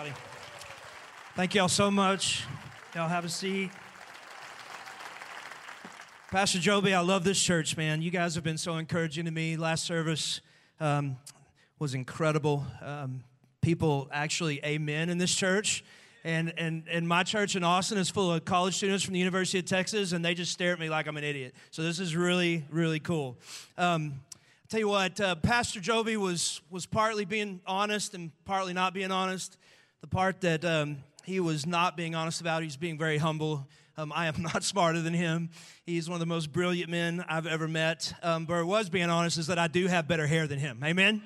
everybody. Thank y'all so much. Y'all have a seat. Pastor Joby, I love this church, man. You guys have been so encouraging to me. Last service um, was incredible. Um, people actually amen in this church. And, and, and my church in Austin is full of college students from the University of Texas, and they just stare at me like I'm an idiot. So this is really, really cool. Um, tell you what, uh, Pastor Joby was, was partly being honest and partly not being honest. The part that um, he was not being honest about, he's being very humble. Um, I am not smarter than him. He's one of the most brilliant men I've ever met. Um, but was being honest is that I do have better hair than him. Amen?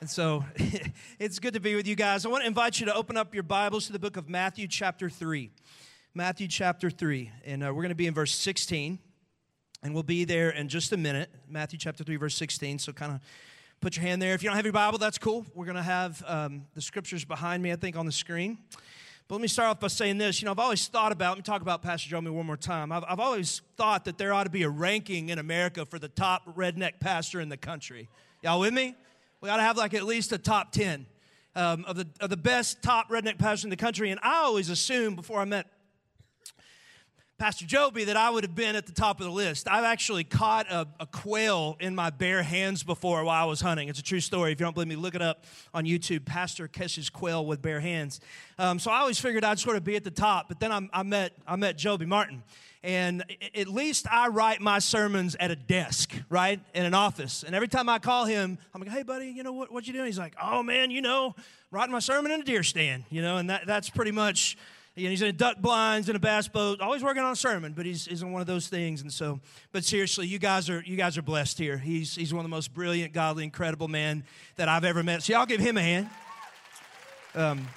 And so it's good to be with you guys. I want to invite you to open up your Bibles to the book of Matthew, chapter 3. Matthew, chapter 3. And uh, we're going to be in verse 16. And we'll be there in just a minute. Matthew chapter 3, verse 16. So kind of put your hand there. If you don't have your Bible, that's cool. We're going to have um, the scriptures behind me, I think, on the screen. But let me start off by saying this. You know, I've always thought about, let me talk about Pastor Joby one more time. I've, I've always thought that there ought to be a ranking in America for the top redneck pastor in the country. Y'all with me? We ought to have like at least a top 10 um, of, the, of the best top redneck pastor in the country. And I always assumed before I met Pastor Joby that I would have been at the top of the list. I've actually caught a, a, quail in my bare hands before while I was hunting. It's a true story. If you don't believe me, look it up on YouTube. Pastor catches quail with bare hands. Um, so I always figured I'd sort of be at the top. But then I, I met I met Joby Martin, and at least I write my sermons at a desk, right, in an office. And every time I call him, I'm like, "Hey, buddy, you know what what you doing?" He's like, "Oh man, you know, writing my sermon in a deer stand, you know." And that, that's pretty much you know, he's in a duck blinds in a bass boat, always working on a sermon, but he's, he's in one of those things. And so, but seriously, you guys are you guys are blessed here. He's he's one of the most brilliant, godly, incredible men that I've ever met. So y'all give him a hand. Um,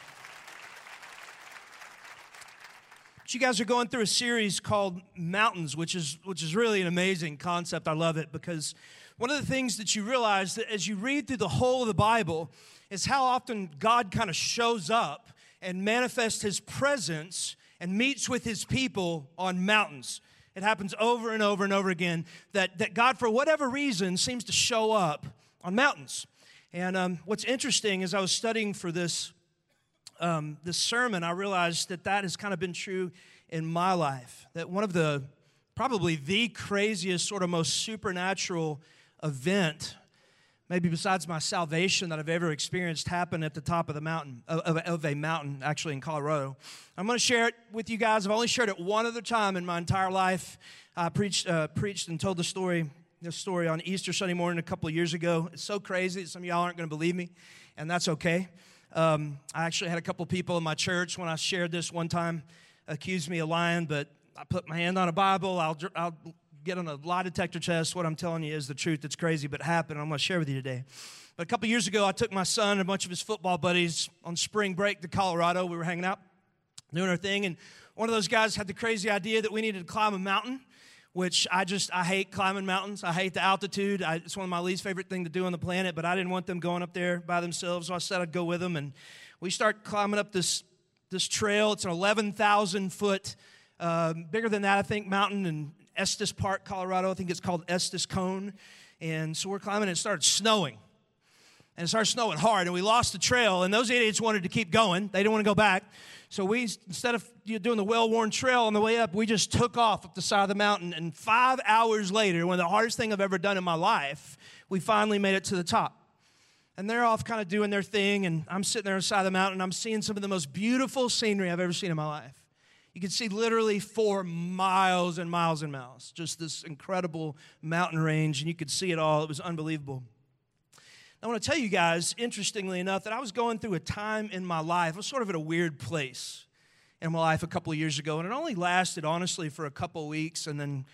you guys are going through a series called Mountains, which is which is really an amazing concept. I love it because one of the things that you realize that as you read through the whole of the Bible is how often God kind of shows up and manifests his presence and meets with his people on mountains. It happens over and over and over again that, that God, for whatever reason, seems to show up on mountains. And um, what's interesting as I was studying for this, um, this sermon, I realized that that has kind of been true in my life. That one of the, probably the craziest, sort of most supernatural event maybe besides my salvation that I've ever experienced happen at the top of the mountain, of, of a mountain, actually in Colorado. I'm going to share it with you guys. I've only shared it one other time in my entire life. I preached, uh, preached and told the story, this story on Easter Sunday morning a couple of years ago. It's so crazy some of y'all aren't going to believe me, and that's okay. Um, I actually had a couple people in my church when I shared this one time accuse me of lying, but I put my hand on a Bible. I'll, I'll get on a lie detector test. What I'm telling you is the truth. It's crazy, but it happened. I'm going to share with you today. But a couple years ago, I took my son and a bunch of his football buddies on spring break to Colorado. We were hanging out, doing our thing, and one of those guys had the crazy idea that we needed to climb a mountain which I just I hate climbing mountains. I hate the altitude. I, it's one of my least favorite thing to do on the planet. But I didn't want them going up there by themselves, so I said I'd go with them. And we start climbing up this this trail. It's an 11,000 foot, uh, bigger than that I think, mountain, and Estes Park, Colorado. I think it's called Estes Cone. And so we're climbing, and it started snowing. And it started snowing hard, and we lost the trail. And those idiots wanted to keep going. They didn't want to go back. So we, instead of doing the well-worn trail on the way up, we just took off up the side of the mountain. And five hours later, one of the hardest thing I've ever done in my life, we finally made it to the top. And they're off kind of doing their thing, and I'm sitting there on the side of the mountain. And I'm seeing some of the most beautiful scenery I've ever seen in my life. You could see literally for miles and miles and miles, just this incredible mountain range, and you could see it all. It was unbelievable. I want to tell you guys, interestingly enough, that I was going through a time in my life, I was sort of at a weird place in my life a couple of years ago, and it only lasted, honestly, for a couple of weeks, and then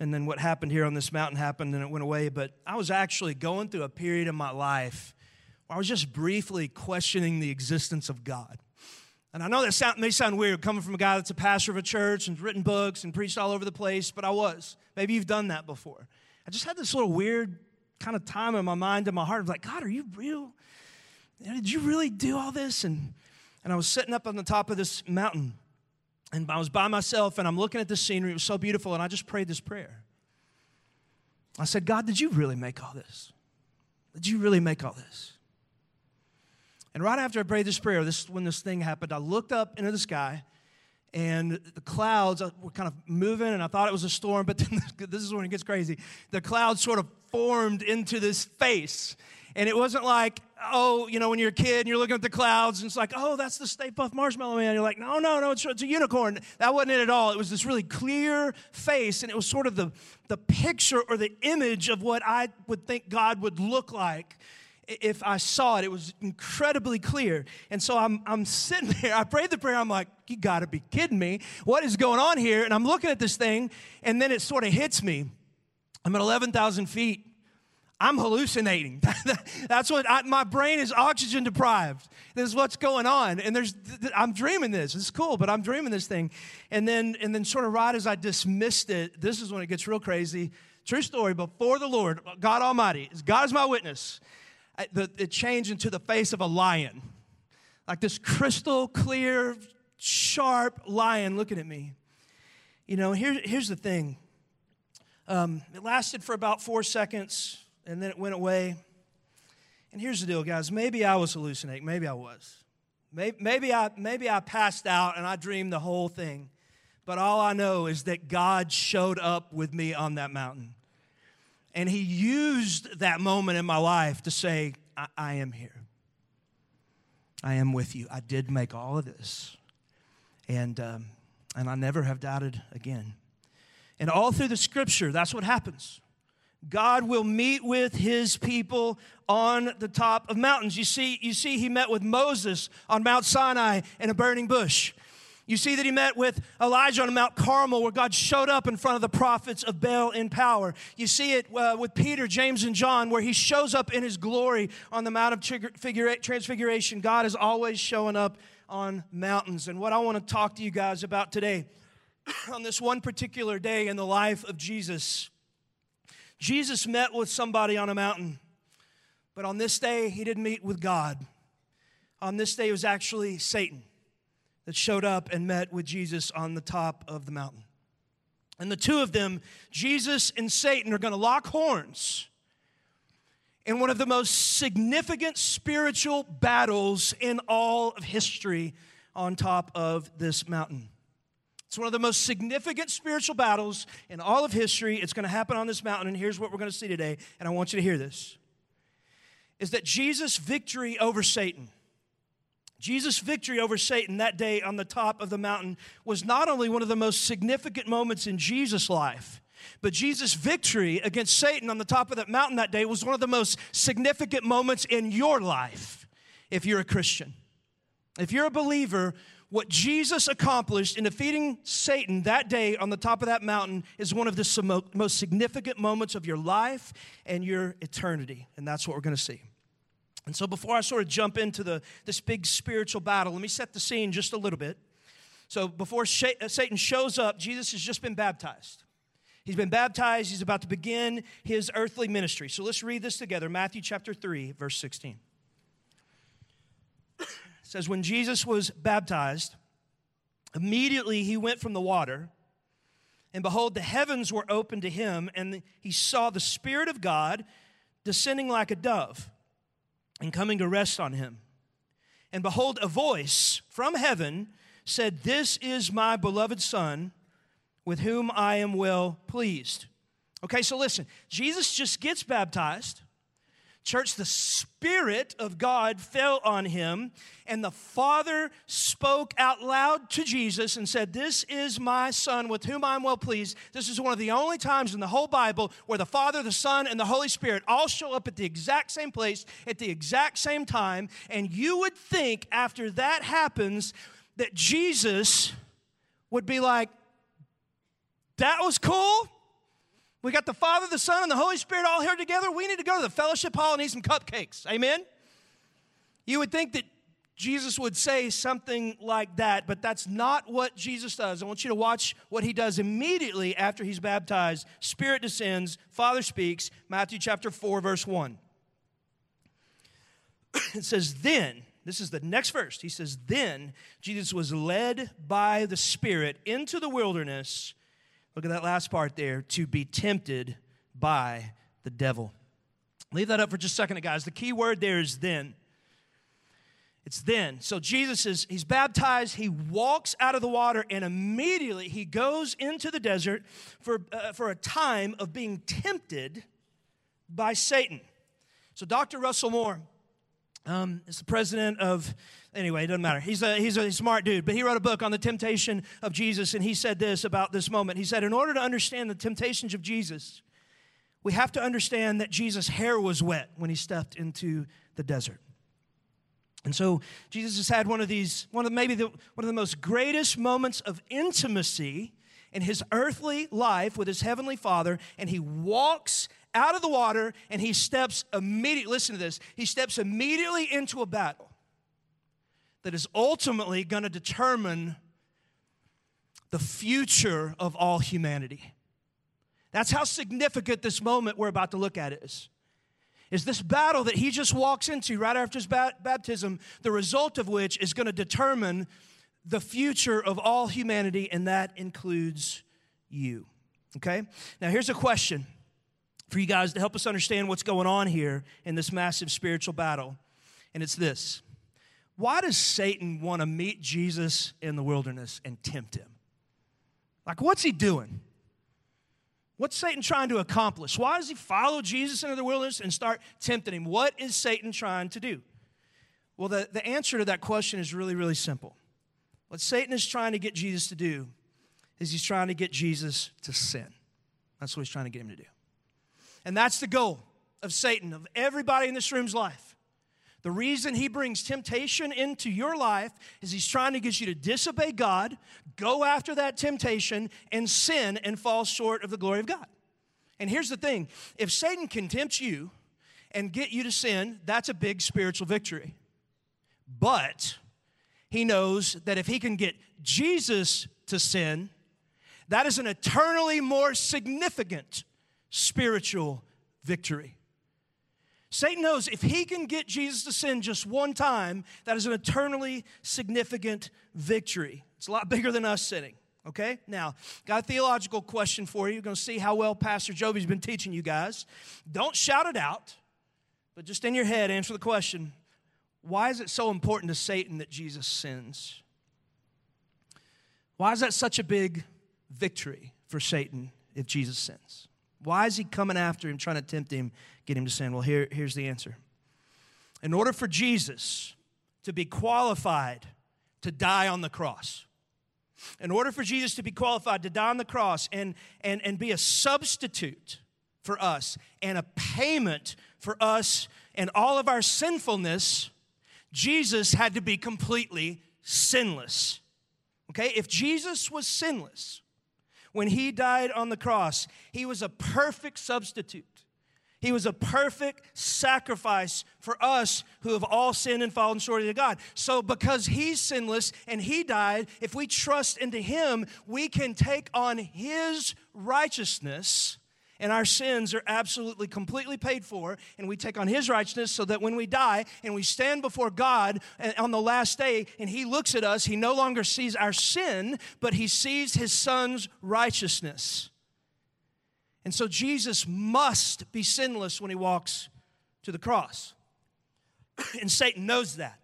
and then what happened here on this mountain happened and it went away. But I was actually going through a period in my life where I was just briefly questioning the existence of God. And I know that sound, may sound weird coming from a guy that's a pastor of a church and written books and preached all over the place, but I was. Maybe you've done that before. I just had this little weird kind of time in my mind and my heart of like, God, are you real? Did you really do all this? And, and I was sitting up on the top of this mountain and I was by myself and I'm looking at the scenery. It was so beautiful. And I just prayed this prayer. I said, God, did you really make all this? Did you really make all this? And right after I prayed this prayer, this when this thing happened, I looked up into the sky and the clouds were kind of moving and I thought it was a storm, but then this is when it gets crazy. The clouds sort of formed into this face. And it wasn't like, oh, you know, when you're a kid and you're looking at the clouds and it's like, oh, that's the Stay Puft Marshmallow Man. You're like, no, no, no, it's, it's a unicorn. That wasn't it at all. It was this really clear face, and it was sort of the, the picture or the image of what I would think God would look like if I saw it. It was incredibly clear. And so I'm, I'm sitting there, I prayed the prayer, I'm like, you gotta be kidding me. What is going on here? And I'm looking at this thing, and then it sort of hits me. I'm at 11,000 feet. I'm hallucinating. That's what I, my brain is oxygen deprived. This is what's going on, and there's I'm dreaming this. It's cool, but I'm dreaming this thing, and then and then sort of right as I dismissed it, this is when it gets real crazy. True story. Before the Lord, God Almighty, God is my witness. It changed into the face of a lion, like this crystal clear, sharp lion looking at me. You know, here, here's the thing. Um, it lasted for about four seconds and then it went away. And here's the deal, guys. Maybe I was hallucinating. Maybe I was. Maybe, I, maybe I passed out and I dreamed the whole thing. But all I know is that God showed up with me on that mountain. And He used that moment in my life to say, I, I am here. I am with you. I did make all of this. And, um, and I never have doubted again. And all through the scripture, that's what happens. God will meet with his people on the top of mountains. You see, you see, he met with Moses on Mount Sinai in a burning bush. You see that he met with Elijah on Mount Carmel, where God showed up in front of the prophets of Baal in power. You see it uh, with Peter, James, and John, where he shows up in his glory on the Mount of Transfiguration. God is always showing up on mountains. And what I want to talk to you guys about today, on this one particular day in the life of Jesus, Jesus met with somebody on a mountain, but on this day, he didn't meet with God. On this day, it was actually Satan that showed up and met with Jesus on the top of the mountain. And the two of them, Jesus and Satan, are going to lock horns in one of the most significant spiritual battles in all of history on top of this mountain. It's one of the most significant spiritual battles in all of history. It's going to happen on this mountain, and here's what we're going to see today, and I want you to hear this. Is that Jesus' victory over Satan, Jesus' victory over Satan that day on the top of the mountain was not only one of the most significant moments in Jesus' life, but Jesus' victory against Satan on the top of that mountain that day was one of the most significant moments in your life if you're a Christian. If you're a believer, what Jesus accomplished in defeating Satan that day on the top of that mountain is one of the most significant moments of your life and your eternity. And that's what we're going to see. And so, before I sort of jump into the, this big spiritual battle, let me set the scene just a little bit. So, before uh, Satan shows up, Jesus has just been baptized. He's been baptized, he's about to begin his earthly ministry. So, let's read this together Matthew chapter 3, verse 16 says, When Jesus was baptized, immediately he went from the water, and behold, the heavens were opened to him, and he saw the Spirit of God descending like a dove and coming to rest on him. And behold, a voice from heaven said, This is my beloved Son, with whom I am well pleased. Okay, so listen, Jesus just gets baptized. Church, the Spirit of God fell on him, and the Father spoke out loud to Jesus and said, This is my Son with whom I'm well pleased. This is one of the only times in the whole Bible where the Father, the Son, and the Holy Spirit all show up at the exact same place at the exact same time. And you would think after that happens that Jesus would be like, That was cool. We got the Father, the Son, and the Holy Spirit all here together. We need to go to the fellowship hall and eat some cupcakes. Amen? You would think that Jesus would say something like that, but that's not what Jesus does. I want you to watch what he does immediately after he's baptized. Spirit descends, Father speaks. Matthew chapter 4, verse 1. it says, Then, this is the next verse. He says, Then Jesus was led by the Spirit into the wilderness Look at that last part there to be tempted by the devil. Leave that up for just a second, guys. The key word there is then. It's then. So Jesus is, he's baptized, he walks out of the water, and immediately he goes into the desert for, uh, for a time of being tempted by Satan. So Dr. Russell Moore um, is the president of, anyway, it doesn't matter. He's a, he's a smart dude, but he wrote a book on the temptation of Jesus, and he said this about this moment. He said, In order to understand the temptations of Jesus, we have to understand that Jesus' hair was wet when he stepped into the desert. And so Jesus has had one of these, one of maybe the, one of the most greatest moments of intimacy in his earthly life with his heavenly Father, and he walks out of the water and he steps immediately, listen to this, he steps immediately into a battle that is ultimately going to determine the future of all humanity. That's how significant this moment we're about to look at is is this battle that he just walks into right after his baptism, the result of which is going to determine the future of all humanity, and that includes you. Okay? Now, here's a question for you guys to help us understand what's going on here in this massive spiritual battle. And it's this Why does Satan want to meet Jesus in the wilderness and tempt him? Like, what's he doing? What's Satan trying to accomplish? Why does he follow Jesus into the wilderness and start tempting him? What is Satan trying to do? Well, the, the answer to that question is really, really simple. What Satan is trying to get Jesus to do is he's trying to get Jesus to sin. That's what he's trying to get him to do. And that's the goal of Satan, of everybody in this room's life. The reason he brings temptation into your life is he's trying to get you to disobey God, go after that temptation, and sin and fall short of the glory of God. And here's the thing if Satan can tempt you and get you to sin, that's a big spiritual victory. But he knows that if he can get Jesus to sin, that is an eternally more significant spiritual victory. Satan knows if he can get Jesus to sin just one time, that is an eternally significant victory. It's a lot bigger than us sinning. Okay? Now, got a theological question for you. You're going to see how well Pastor Joby's been teaching you guys. Don't shout it out, but just in your head, answer the question why is it so important to Satan that Jesus sins? Why is that such a big victory for Satan if Jesus sins? Why is he coming after him, trying to tempt him, get him to sin? Well, here, here's the answer. In order for Jesus to be qualified to die on the cross, in order for Jesus to be qualified to die on the cross and, and, and be a substitute for us and a payment for us and all of our sinfulness, Jesus had to be completely sinless. Okay? If Jesus was sinless, when he died on the cross, he was a perfect substitute. He was a perfect sacrifice for us who have all sinned and fallen short of God. So, because He's sinless and He died, if we trust into Him, we can take on His righteousness and our sins are absolutely completely paid for and we take on his righteousness so that when we die and we stand before god eh, on the last day and he looks at us he no longer sees our sin but he sees his son's righteousness. And so jesus must be sinless when he walks to the cross. And satan knows that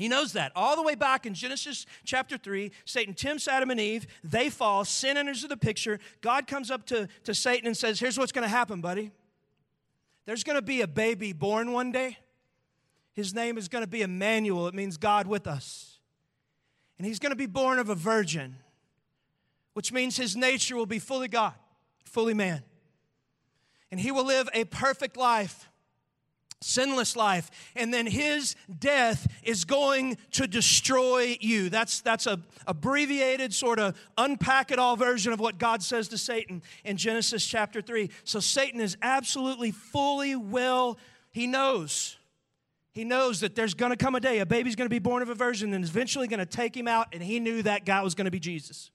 he knows that. All the way back in Genesis chapter 3, Satan tempts Adam and Eve. They fall. Sin enters the picture. God comes up to, to Satan and says, Here's what's going to happen, buddy. There's going to be a baby born one day. His name is going to be Emmanuel. It means God with us. And he's going to be born of a virgin, which means his nature will be fully God, fully man. And he will live a perfect life sinless life and then his death is going to destroy you. That's that's a abbreviated sort of unpack it all version of what god says to satan in genesis chapter 3 so satan is absolutely fully well. He knows. He knows that there's going to come a day a baby's going to be born of a virgin and eventually going to take him out and he knew that guy was going to be jesus.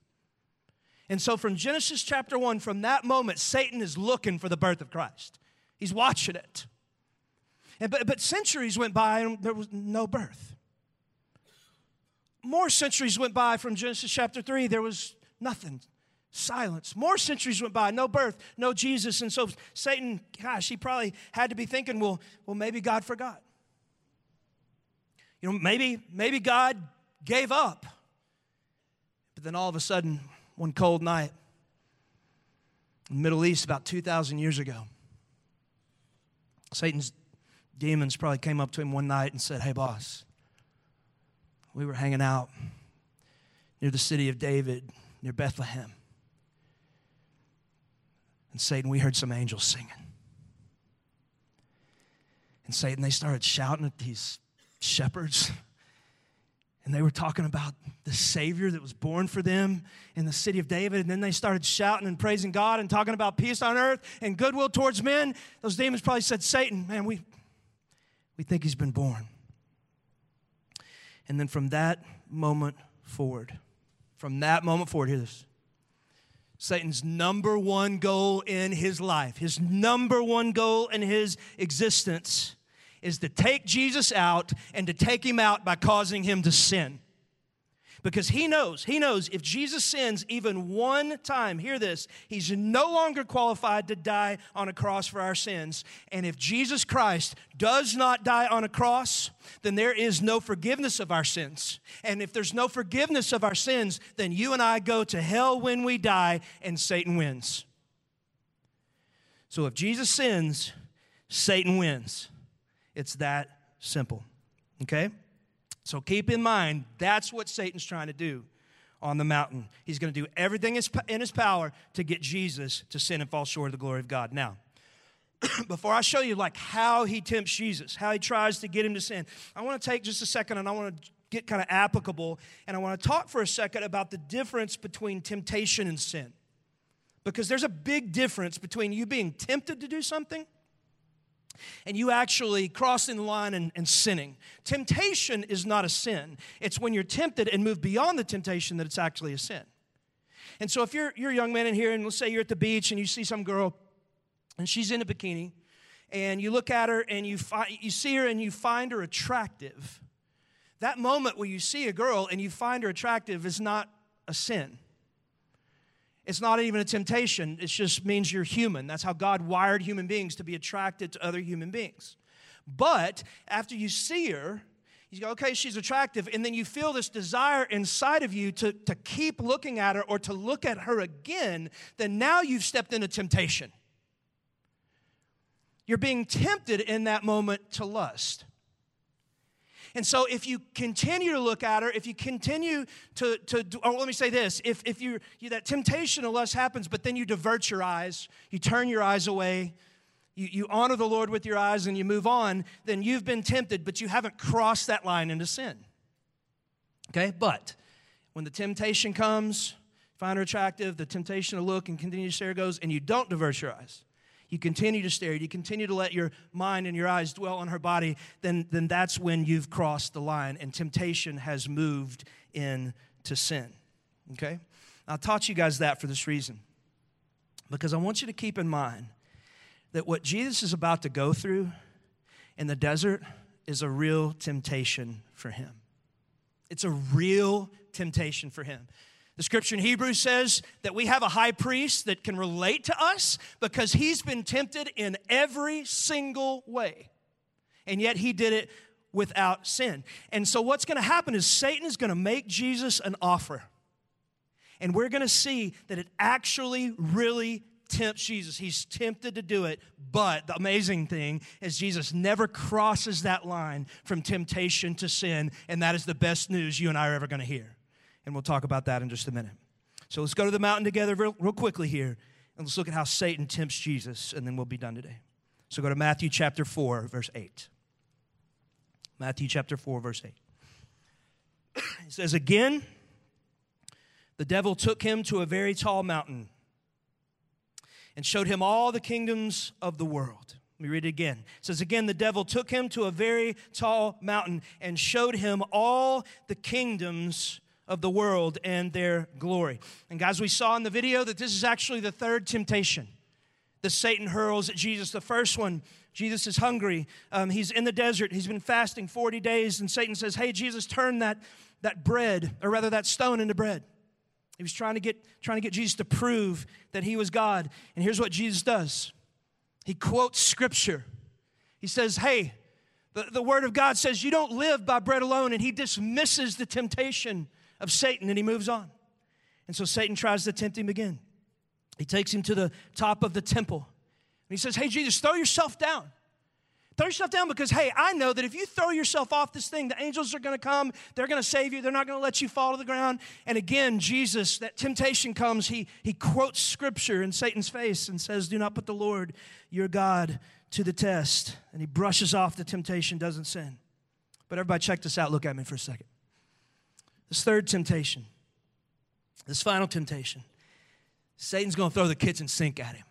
And so from genesis chapter 1 from that moment satan is looking for the birth of christ. He's watching it and, but, but centuries went by and there was no birth. More centuries went by from Genesis chapter 3, there was nothing. Silence. More centuries went by, no birth, no Jesus. And so Satan, gosh, he probably had to be thinking, well, well, maybe God forgot. You know, maybe, maybe God gave up. But then all of a sudden, one cold night in the Middle East about 2,000 years ago, Satan's demons probably came up to him one night and said, Hey, boss, we were hanging out near the city of David, near Bethlehem. And Satan, we heard some angels singing. And Satan, they started shouting at these shepherds. And they were talking about the Savior that was born for them in the city of David. And then they started shouting and praising God and talking about peace on earth and goodwill towards men. Those demons probably said, Satan, man, we, we think he's been born. And then from that moment forward, from that moment forward, hear this. Satan's number one goal in his life, his number one goal in his existence is to take Jesus out and to take him out by causing him to sin. Because he knows, he knows if Jesus sins even one time, hear this, he's no longer qualified to die on a cross for our sins. And if Jesus Christ does not die on a cross, then there is no forgiveness of our sins. And if there's no forgiveness of our sins, then you and I go to hell when we die and Satan wins. So if Jesus sins, Satan wins. It's that simple. Okay? So keep in mind, that's what Satan's trying to do on the mountain. He's going to do everything in his power to get Jesus to sin and fall short of the glory of God. Now, before I show you like how he tempts Jesus, how he tries to get him to sin, I want to take just a second and I want to get kind of applicable and I want to talk for a second about the difference between temptation and sin. Because there's a big difference between you being tempted to do something and you actually crossing the line and, and, sinning. Temptation is not a sin. It's when you're tempted and move beyond the temptation that it's actually a sin. And so if you're, you're a young man in here, and let's say you're at the beach and you see some girl and she's in a bikini, and you look at her and you, fi- you see her and you find her attractive, that moment where you see a girl and you find her attractive is not a sin. It's not even a temptation, it just means you're human. That's how God wired human beings to be attracted to other human beings. But after you see her, you go, okay, she's attractive, and then you feel this desire inside of you to, to keep looking at her or to look at her again, then now you've stepped into temptation. You're being tempted in that moment to lust. And so if you continue to look at her, if you continue to, to or oh, let me say this, if, if you, you that temptation of lust happens, but then you divert your eyes, you turn your eyes away, you, you honor the Lord with your eyes and you move on, then you've been tempted, but you haven't crossed that line into sin. Okay? But when the temptation comes, find her attractive, the temptation to look and continue to stare goes, and you don't divert your eyes, you continue to stare, you continue to let your mind and your eyes dwell on her body, then, then that's when you've crossed the line and temptation has moved into sin. Okay? I taught you guys that for this reason. Because I want you to keep in mind that what Jesus is about to go through in the desert is a real temptation for him. It's a real temptation for him. The scripture in Hebrews says that we have a high priest that can relate to us because he's been tempted in every single way. And yet he did it without sin. And so what's going to happen is Satan is going to make Jesus an offer. And we're going to see that it actually really tempts Jesus. He's tempted to do it, but the amazing thing is Jesus never crosses that line from temptation to sin, and that is the best news you and I are ever going to hear and we'll talk about that in just a minute. So let's go to the mountain together real, real quickly here, and let's look at how Satan tempts Jesus, and then we'll be done today. So go to Matthew chapter 4, verse 8. Matthew chapter 4, verse 8. It says, Again, the devil took him to a very tall mountain and showed him all the kingdoms of the world. Let me read it again. It says, Again, the devil took him to a very tall mountain and showed him all the kingdoms of the world and their glory. And guys, we saw in the video that this is actually the third temptation that Satan hurls at Jesus. The first one, Jesus is hungry. Um, he's in the desert. He's been fasting 40 days, and Satan says, Hey, Jesus, turn that, that bread, or rather that stone into bread. He was trying to get trying to get Jesus to prove that he was God. And here's what Jesus does. He quotes scripture. He says, "Hey, The, the Word of God says you don't live by bread alone, and he dismisses the temptation of Satan and he moves on. And so Satan tries to tempt him again. He takes him to the top of the temple. And he says, Hey, Jesus, throw yourself down. Throw yourself down because, hey, I know that if you throw yourself off this thing, the angels are going to come. They're going to save you. They're not going to let you fall to the ground. And again, Jesus, that temptation comes. He, he quotes scripture in Satan's face and says, Do not put the Lord your God to the test. And he brushes off the temptation, doesn't sin. But everybody, check this out. Look at me for a second. This third temptation, this final temptation, Satan's going to throw the kitchen sink at him.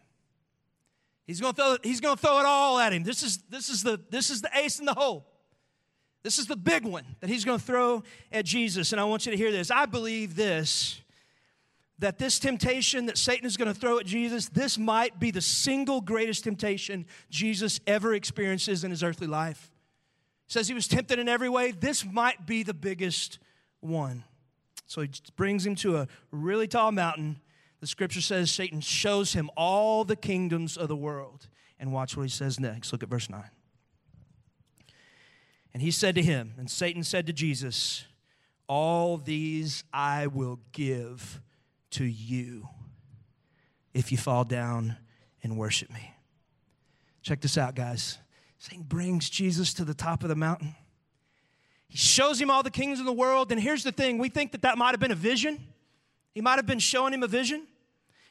He's going to throw, he's going to throw it all at him. This is, this, is the, this is the ace in the hole. This is the big one that he's going to throw at Jesus. And I want you to hear this. I believe this that this temptation that Satan is going to throw at Jesus, this might be the single greatest temptation Jesus ever experiences in his earthly life. says he was tempted in every way. This might be the biggest one. So he brings him to a really tall mountain the scripture says Satan shows him all the kingdoms of the world. And watch what he says next. Look at verse 9. And he said to him, and Satan said to Jesus, All these I will give to you if you fall down and worship me. Check this out, guys. Satan brings Jesus to the top of the mountain. He shows him all the kings of the world. And here's the thing we think that that might have been a vision. He might have been showing him a vision.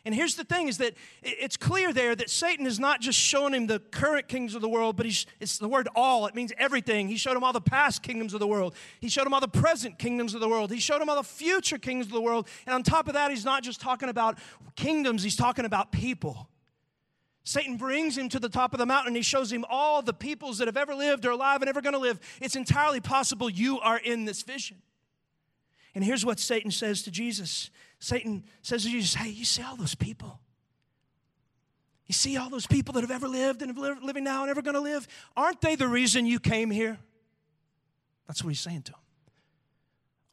And here's the thing is that it's clear there that Satan is not just showing him the current kings of the world, but he's, it's the word all. It means everything. He showed him all the past kingdoms of the world. He showed him all the present kingdoms of the world. He showed him all the future kingdoms of the world. And on top of that, he's not just talking about kingdoms, he's talking about people. Satan brings him to the top of the mountain and he shows him all the peoples that have ever lived or alive and ever going to live. It's entirely possible you are in this vision. And here's what Satan says to Jesus Satan says to Jesus, Hey, you see all those people? You see all those people that have ever lived and are living now and ever going to live? Aren't they the reason you came here? That's what he's saying to him.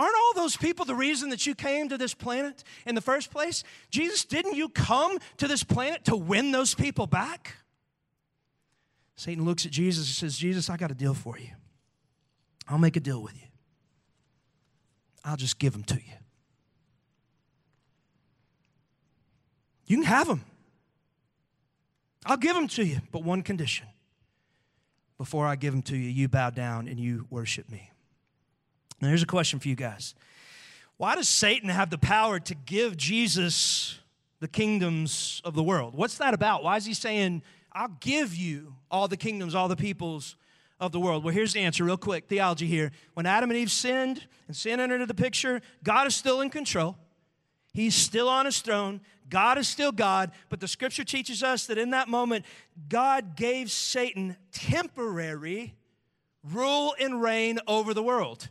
Aren't all those people the reason that you came to this planet in the first place? Jesus, didn't you come to this planet to win those people back? Satan looks at Jesus and says, Jesus, I got a deal for you. I'll make a deal with you. I'll just give them to you. You can have them. I'll give them to you, but one condition. Before I give them to you, you bow down and you worship me. Now, here's a question for you guys Why does Satan have the power to give Jesus the kingdoms of the world? What's that about? Why is he saying, I'll give you all the kingdoms, all the peoples of the world? Well, here's the answer, real quick theology here. When Adam and Eve sinned and sin entered into the picture, God is still in control. He's still on his throne. God is still God, but the scripture teaches us that in that moment, God gave Satan temporary rule and reign over the world.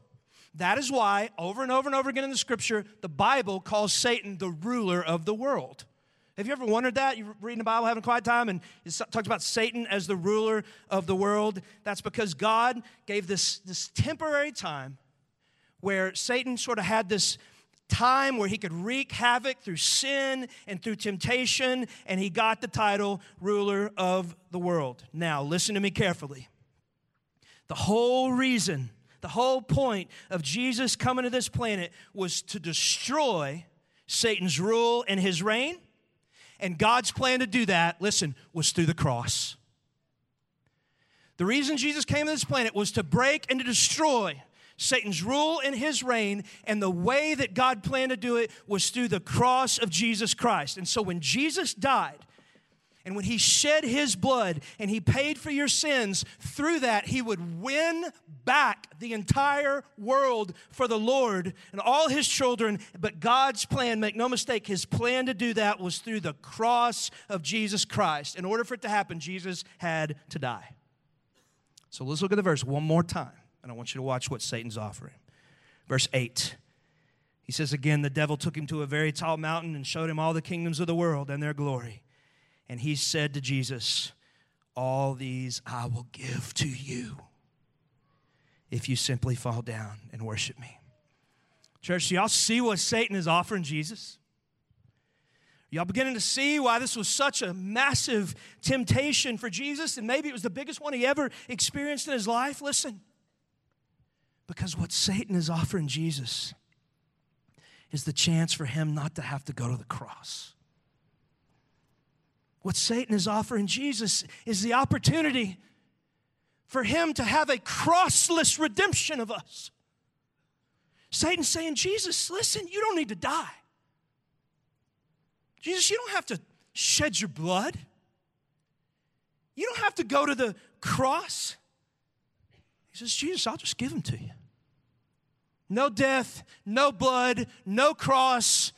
That is why, over and over and over again in the scripture, the Bible calls Satan the ruler of the world. Have you ever wondered that? You're reading the Bible, having quiet time, and it talks about Satan as the ruler of the world. That's because God gave this, this temporary time where Satan sort of had this time where he could wreak havoc through sin and through temptation, and he got the title ruler of the world. Now, listen to me carefully. The whole reason, the whole point of Jesus coming to this planet was to destroy Satan's rule and his reign. And God's plan to do that, listen, was through the cross. The reason Jesus came to this planet was to break and to destroy Satan's rule and his reign, and the way that God planned to do it was through the cross of Jesus Christ. And so when Jesus died, and when he shed his blood and he paid for your sins, through that he would win back the entire world for the Lord and all his children. But God's plan, make no mistake, his plan to do that was through the cross of Jesus Christ. In order for it to happen, Jesus had to die. So let's look at the verse one more time. And I want you to watch what Satan's offering. Verse 8. He says again, the devil took him to a very tall mountain and showed him all the kingdoms of the world and their glory. And he said to Jesus, All these I will give to you if you simply fall down and worship me. Church, y'all see what Satan is offering Jesus? Y'all beginning to see why this was such a massive temptation for Jesus, and maybe it was the biggest one he ever experienced in his life? Listen, because what Satan is offering Jesus is the chance for him not to have to go to the cross. What Satan is offering Jesus is the opportunity for him to have a crossless redemption of us. Satan's saying, Jesus, listen, you don't need to die. Jesus, you don't have to shed your blood. You don't have to go to the cross. He says, Jesus, I'll just give them to you. No death, no blood, no cross.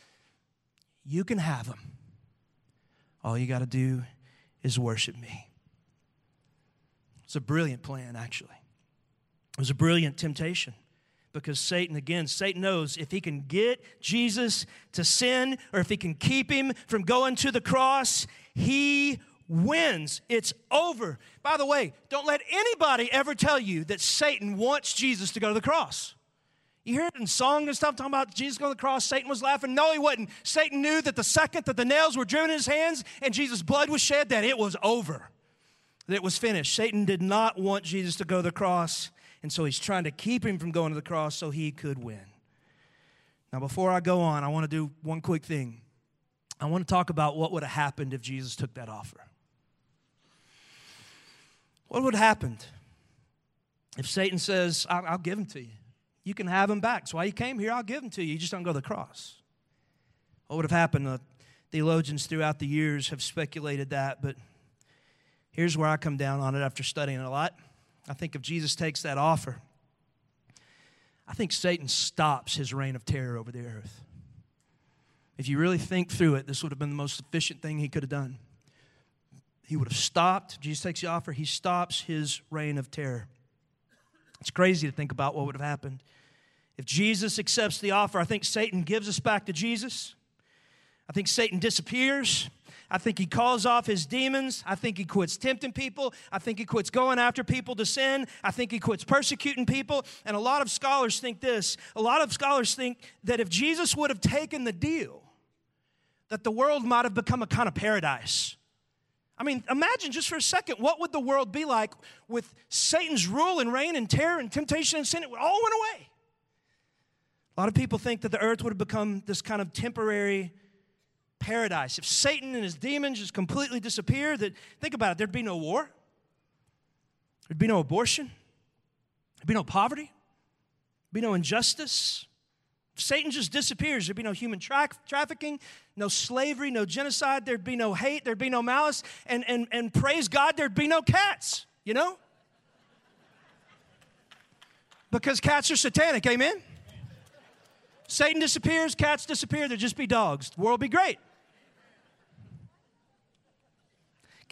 You can have them. All you got to do is worship me. It's a brilliant plan, actually. It was a brilliant temptation because Satan, again, Satan knows if he can get Jesus to sin or if he can keep him from going to the cross, he wins. It's over. By the way, don't let anybody ever tell you that Satan wants Jesus to go to the cross. You hear it in song and stuff talking about Jesus going to the cross. Satan was laughing. No, he wasn't. Satan knew that the second that the nails were driven in his hands and Jesus' blood was shed, that it was over, that it was finished. Satan did not want Jesus to go to the cross. And so he's trying to keep him from going to the cross so he could win. Now, before I go on, I want to do one quick thing. I want to talk about what would have happened if Jesus took that offer. What would have happened if Satan says, I'll, I'll give him to you? You can have him back. That's why you came here. I'll give him to you. You just don't go to the cross. What would have happened? Uh, theologians throughout the years have speculated that, but here's where I come down on it after studying it a lot. I think if Jesus takes that offer, I think Satan stops his reign of terror over the earth. If you really think through it, this would have been the most efficient thing he could have done. He would have stopped. Jesus takes the offer, he stops his reign of terror. It's crazy to think about what would have happened. If Jesus accepts the offer, I think Satan gives us back to Jesus. I think Satan disappears. I think he calls off his demons. I think he quits tempting people. I think he quits going after people to sin. I think he quits persecuting people. And a lot of scholars think this. A lot of scholars think that if Jesus would have taken the deal, that the world might have become a kind of paradise. I mean, imagine just for a second what would the world be like with Satan's rule and reign and terror and temptation and sin? It all went away. A lot of people think that the earth would have become this kind of temporary paradise. If Satan and his demons just completely disappeared, that think about it, there'd be no war, there'd be no abortion, there'd be no poverty, there'd be no injustice. Satan just disappears, there'd be no human tra- trafficking, no slavery, no genocide, there'd be no hate, there'd be no malice, and, and, and praise God, there'd be no cats, you know? Because cats are satanic, amen? Satan disappears, cats disappear, there'd just be dogs. The world would be great.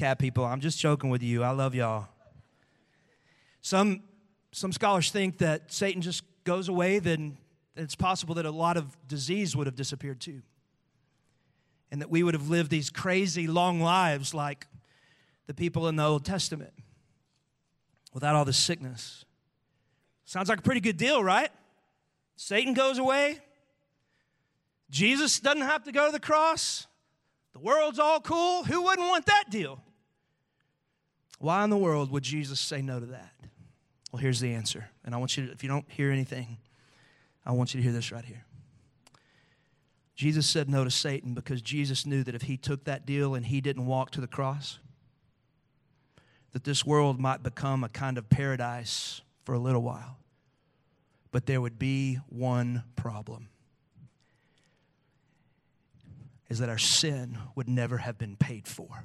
cat people. I'm just joking with you. I love y'all. Some, some scholars think that Satan just goes away, then it's possible that a lot of disease would have disappeared too. And that we would have lived these crazy long lives like the people in the Old Testament without all the sickness. Sounds like a pretty good deal, right? Satan goes away. Jesus doesn't have to go to the cross. The world's all cool. Who wouldn't want that deal? Why in the world would Jesus say no to that? Well, here's the answer. And I want you to, if you don't hear anything, I want you to hear this right here. Jesus said no to Satan because Jesus knew that if he took that deal and he didn't walk to the cross, that this world might become a kind of paradise for a little while. But there would be one problem is that our sin would never have been paid for.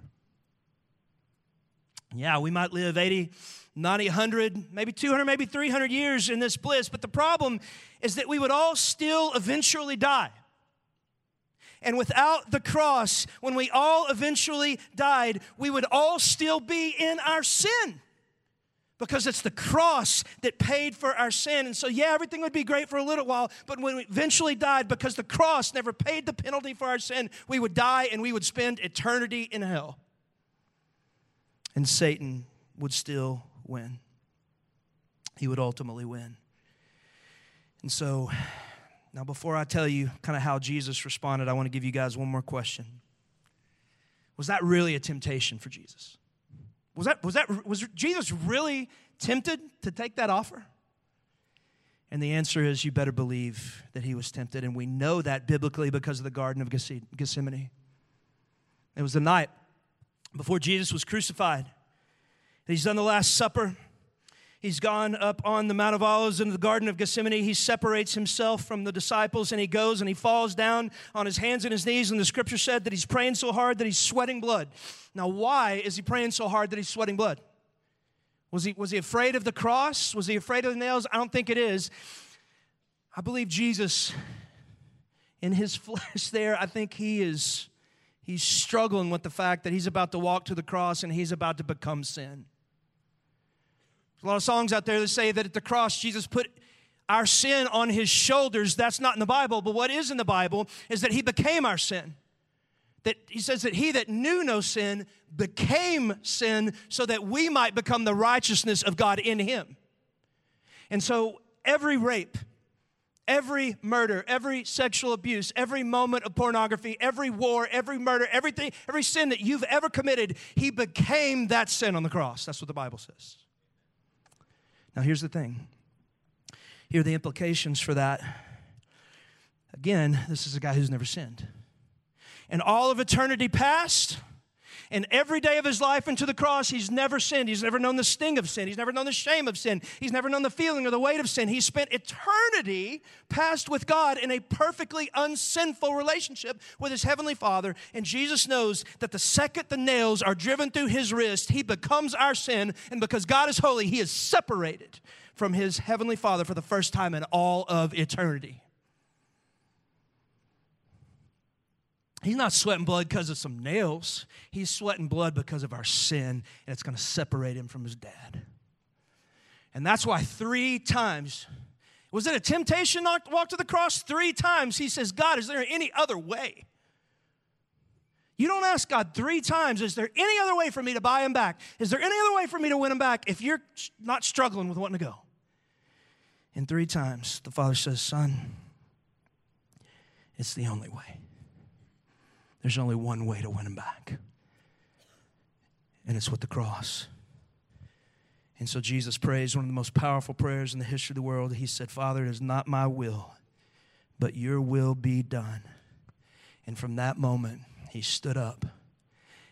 Yeah, we might live 80, 90, 100, maybe 200, maybe 300 years in this bliss, but the problem is that we would all still eventually die. And without the cross, when we all eventually died, we would all still be in our sin because it's the cross that paid for our sin. And so, yeah, everything would be great for a little while, but when we eventually died, because the cross never paid the penalty for our sin, we would die and we would spend eternity in hell and Satan would still win. He would ultimately win. And so, now before I tell you kind of how Jesus responded, I want to give you guys one more question. Was that really a temptation for Jesus? Was that, was that, was Jesus really tempted to take that offer? And the answer is you better believe that he was tempted. And we know that biblically because of the Garden of Gethsemane. It was the night before Jesus was crucified. He's done the Last Supper. He's gone up on the Mount of Olives into the Garden of Gethsemane. He separates himself from the disciples and he goes and he falls down on his hands and his knees. And the scripture said that he's praying so hard that he's sweating blood. Now, why is he praying so hard that he's sweating blood? Was he, was he afraid of the cross? Was he afraid of the nails? I don't think it is. I believe Jesus, in his flesh, there, I think he is he's struggling with the fact that he's about to walk to the cross and he's about to become sin. There's a lot of songs out there that say that at the cross, Jesus put our sin on his shoulders. That's not in the Bible, but what is in the Bible is that he became our sin. That he says that he that knew no sin became sin so that we might become the righteousness of God in him. And so every rape, every murder, every sexual abuse, every moment of pornography, every war, every murder, everything, every sin that you've ever committed, he became that sin on the cross. That's what the Bible says. Now, here's the thing here are the implications for that. Again, this is a guy who's never sinned. And all of eternity past, and every day of his life into the cross, he's never sinned. He's never known the sting of sin. He's never known the shame of sin. He's never known the feeling or the weight of sin. He spent eternity past with God in a perfectly unsinful relationship with his heavenly Father. And Jesus knows that the second the nails are driven through his wrist, he becomes our sin. And because God is holy, he is separated from his heavenly Father for the first time in all of eternity. He's not sweating blood because of some nails. He's sweating blood because of our sin, and it's going to separate him from his dad. And that's why three times, was it a temptation to walk to the cross? Three times he says, God, is there any other way? You don't ask God three times, is there any other way for me to buy him back? Is there any other way for me to win him back if you're not struggling with wanting to go? And three times the father says, Son, it's the only way. There's only one way to win him back, and it's with the cross. And so Jesus prays one of the most powerful prayers in the history of the world. He said, Father, it is not my will, but your will be done. And from that moment, he stood up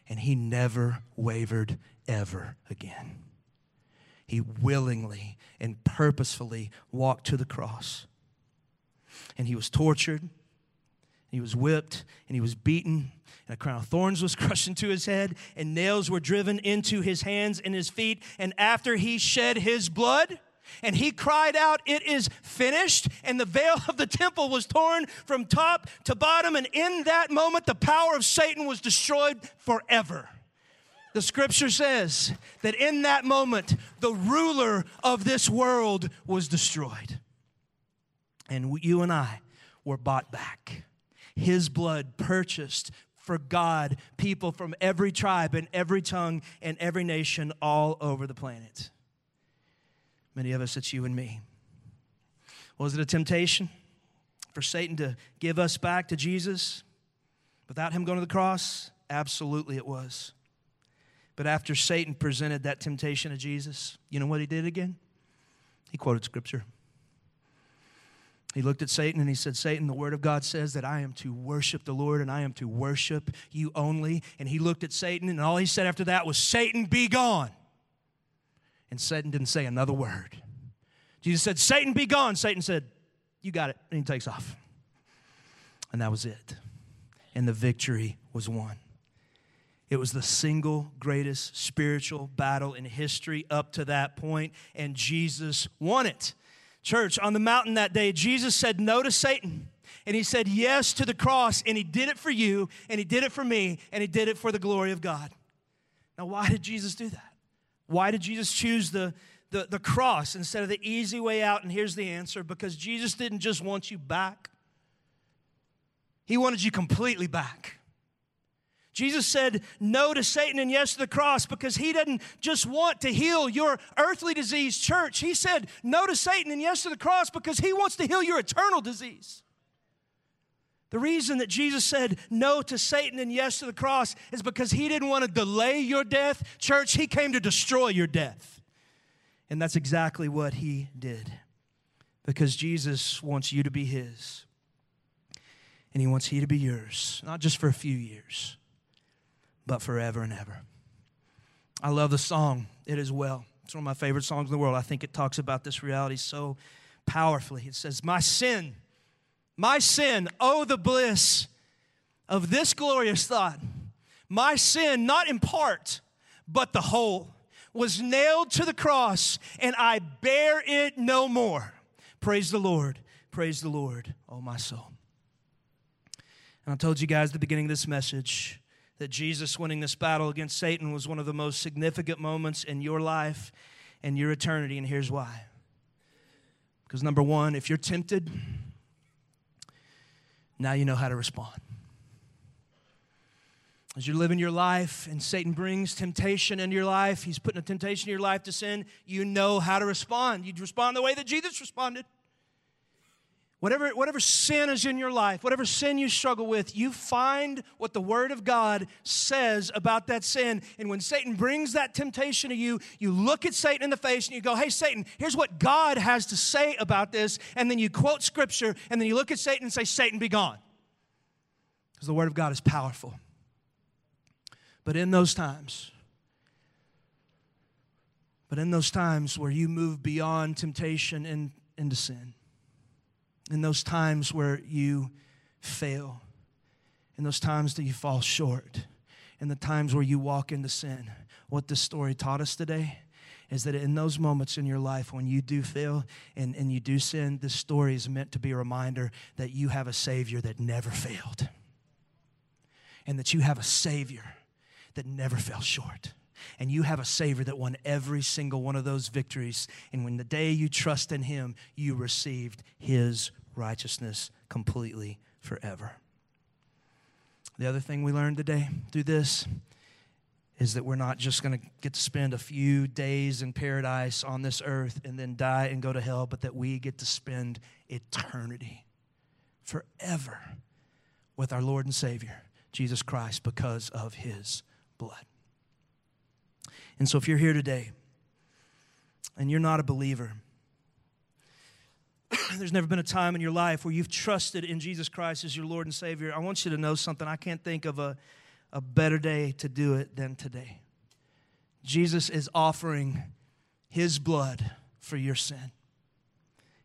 and he never wavered ever again. He willingly and purposefully walked to the cross. And he was tortured he was whipped and he was beaten, and a crown of thorns was crushed into his head, and nails were driven into his hands and his feet. And after he shed his blood, and he cried out, It is finished. And the veil of the temple was torn from top to bottom. And in that moment, the power of Satan was destroyed forever. The scripture says that in that moment, the ruler of this world was destroyed. And you and I were bought back his blood purchased for God people from every tribe and every tongue and every nation all over the planet. Many of us, it's you and me. Was it a temptation for Satan to give us back to Jesus without him going to the cross? Absolutely, it was. But after Satan presented that temptation to Jesus, you know what he did again? He quoted scripture. He looked at Satan and he said, Satan, the word of God says that I am to worship the Lord and I am to worship you only. And he looked at Satan and all he said after that was, Satan, be gone. And Satan didn't say another word. Jesus said, Satan, be gone. Satan said, You got it. And he takes off. And that was it. And the victory was won. It was the single greatest spiritual battle in history up to that point, and Jesus won it. Church, on the mountain that day, Jesus said no to Satan. And he said yes to the cross, and he did it for you, and he did it for me, and he did it for the glory of God. Now, why did Jesus do that? Why did Jesus choose the, the, the cross instead of the easy way out? And here's the answer because Jesus didn't just want you back, he wanted you completely back. Jesus said no to Satan and yes to the cross because he didn't just want to heal your earthly disease, church. He said no to Satan and yes to the cross because he wants to heal your eternal disease. The reason that Jesus said no to Satan and yes to the cross is because he didn't want to delay your death. Church, he came to destroy your death. And that's exactly what he did. Because Jesus wants you to be his. And he wants you to be yours, not just for a few years, but forever and ever. I love the song, It Is Well. It's one of my favorite songs in the world. I think it talks about this reality so powerfully. It says, My sin my sin, oh, the bliss of this glorious thought. My sin, not in part, but the whole, was nailed to the cross, and I bear it no more. Praise the Lord. Praise the Lord, oh my soul. And I told you guys at the beginning of this message that Jesus winning this battle against Satan was one of the most significant moments in your life and your eternity, and here's why. Because number one, if you're tempted, now you know how to respond. As you're living your life and Satan brings temptation into your life, he's putting a temptation in your life to sin, you know how to respond. You respond the way that Jesus responded. Whatever, whatever sin is in your life, whatever sin you struggle with, you find what the Word of God says about that sin. And when Satan brings that temptation to you, you look at Satan in the face and you go, Hey, Satan, here's what God has to say about this. And then you quote Scripture and then you look at Satan and say, Satan, be gone. Because the Word of God is powerful. But in those times, but in those times where you move beyond temptation and into sin, in those times where you fail, in those times that you fall short, in the times where you walk into sin. What this story taught us today is that in those moments in your life when you do fail and, and you do sin, this story is meant to be a reminder that you have a Savior that never failed, and that you have a Savior that never fell short and you have a Savior that won every single one of those victories. And when the day you trust in Him, you received His righteousness completely forever. The other thing we learned today through this is that we're not just going to get to spend a few days in paradise on this earth and then die and go to hell, but that we get to spend eternity forever with our Lord and Savior, Jesus Christ, because of His blood. And so if you're here today and you're not a believer, there's never been a time in your life where you've trusted in Jesus Christ as your Lord and Savior. I want you to know something. I can't think of a, a better day to do it than today. Jesus is offering his blood for your sin.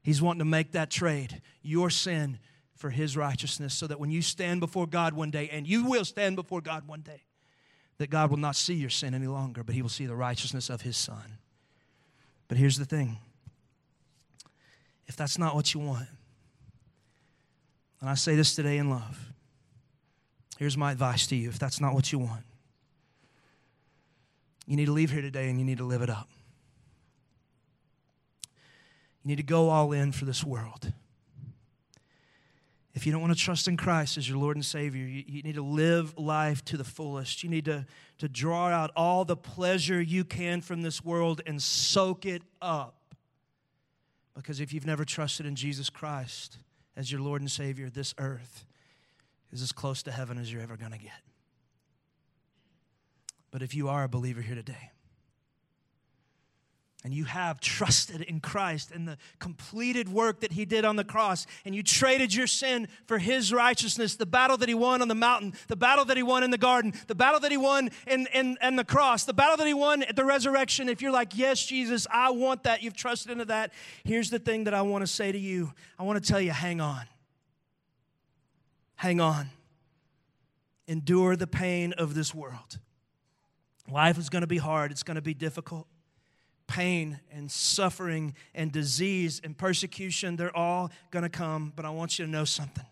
He's wanting to make that trade, your sin for his righteousness, so that when you stand before God one day, and you will stand before God one day, that God will not see your sin any longer, but he will see the righteousness of his son. But here's the thing if that's not what you want, and I say this today in love, here's my advice to you if that's not what you want, you need to leave here today and you need to live it up. You need to go all in for this world. If you don't want to trust in Christ as your Lord and Savior, you, you, need to live life to the fullest. You need to, to draw out all the pleasure you can from this world and soak it up. Because if you've never trusted in Jesus Christ as your Lord and Savior, this earth is as close to heaven as you're ever going to get. But if you are a believer here today, and you have trusted in Christ and the completed work that He did on the cross, and you traded your sin for His righteousness, the battle that He won on the mountain, the battle that He won in the garden, the battle that He won in, in, in the cross, the battle that He won at the resurrection. If you're like, Yes, Jesus, I want that, you've trusted into that, here's the thing that I want to say to you I want to tell you, hang on. Hang on. Endure the pain of this world. Life is going to be hard, it's going to be difficult pain and suffering and disease and persecution, they're all going to come. But I want you to know something.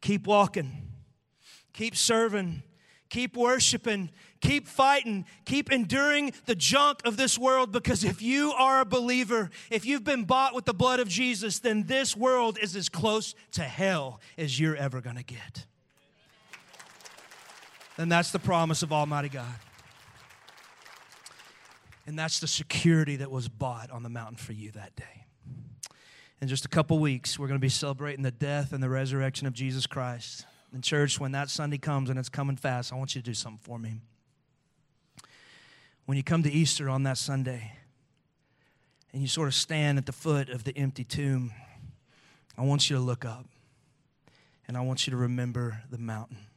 Keep walking, keep serving, keep worshiping, keep fighting, keep enduring the junk of this world because if you are a believer, if you've been bought with the blood of Jesus, then this world is as close to hell as you're ever going to get. And that's the promise of Almighty God. And that's the security that was bought on the mountain for you that day. in just a couple weeks, we're going to be celebrating the death and the resurrection of Jesus Christ. And, church, when that Sunday comes and it's coming fast, I want you to do something for me. When you come to Easter on that Sunday and you sort of stand at the foot of the empty tomb, I want you to look up and I want you to remember the mountain.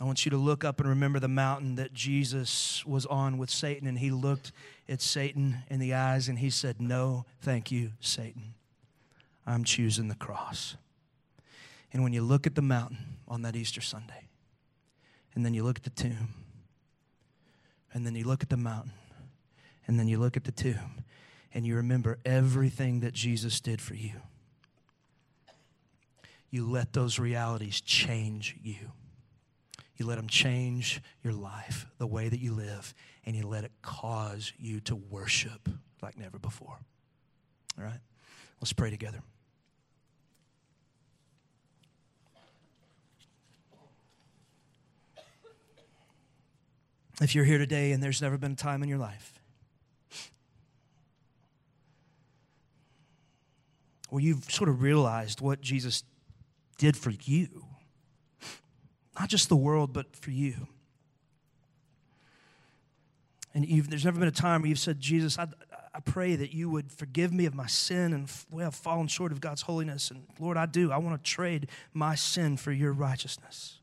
I want you to look up and remember the mountain that Jesus was on with Satan, and he looked at Satan in the eyes and he said, No, thank you, Satan. I'm choosing the cross. And when you look at the mountain on that Easter Sunday, and then you look at the tomb, and then you look at the mountain, and then you look at the tomb, and you remember everything that Jesus did for you, you let those realities change you. You let them change your life, the way that you live, and you let it cause you to worship like never before. All right? Let's pray together. If you're here today and there's never been a time in your life where you've sort of realized what Jesus did for you, not just the world, but for you. And there's never been a time where you've said, Jesus, I, I pray that you would forgive me of my sin and way I've fallen short of God's holiness. And Lord, I do. I want to trade my sin for your righteousness.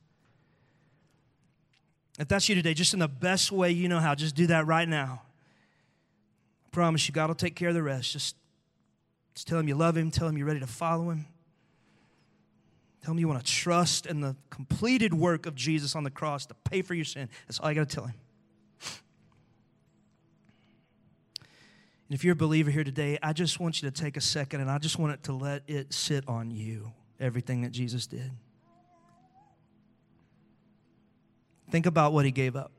If that's you today, just in the best way you know how, just do that right now. I promise you, God will take care of the rest. Just, just tell him you love him, tell him you're ready to follow him. Tell him you want to trust in the completed work of Jesus on the cross to pay for your sin. That's all you got to tell him. And if you're a believer here today, I just want you to take a second and I just want it to let it sit on you, everything that Jesus did. Think about what he gave up.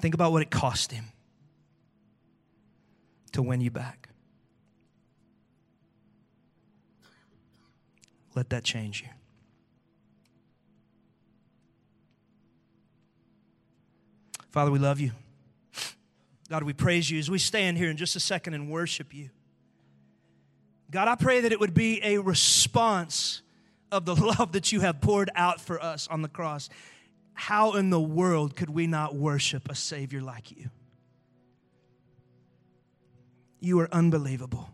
Think about what it cost him to win you back. Let that change you. Father, we love you. God, we praise you as we stand here in just a second and worship you. God, I pray that it would be a response of the love that you have poured out for us on the cross. How in the world could we not worship a Savior like you? You are unbelievable.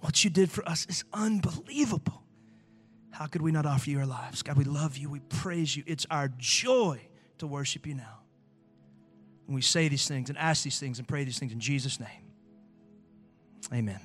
What you did for us is unbelievable. How could we not offer you our lives? God, we love you. We praise you. It's our joy to worship you now. And we say these things and ask these things and pray these things in Jesus' name. Amen.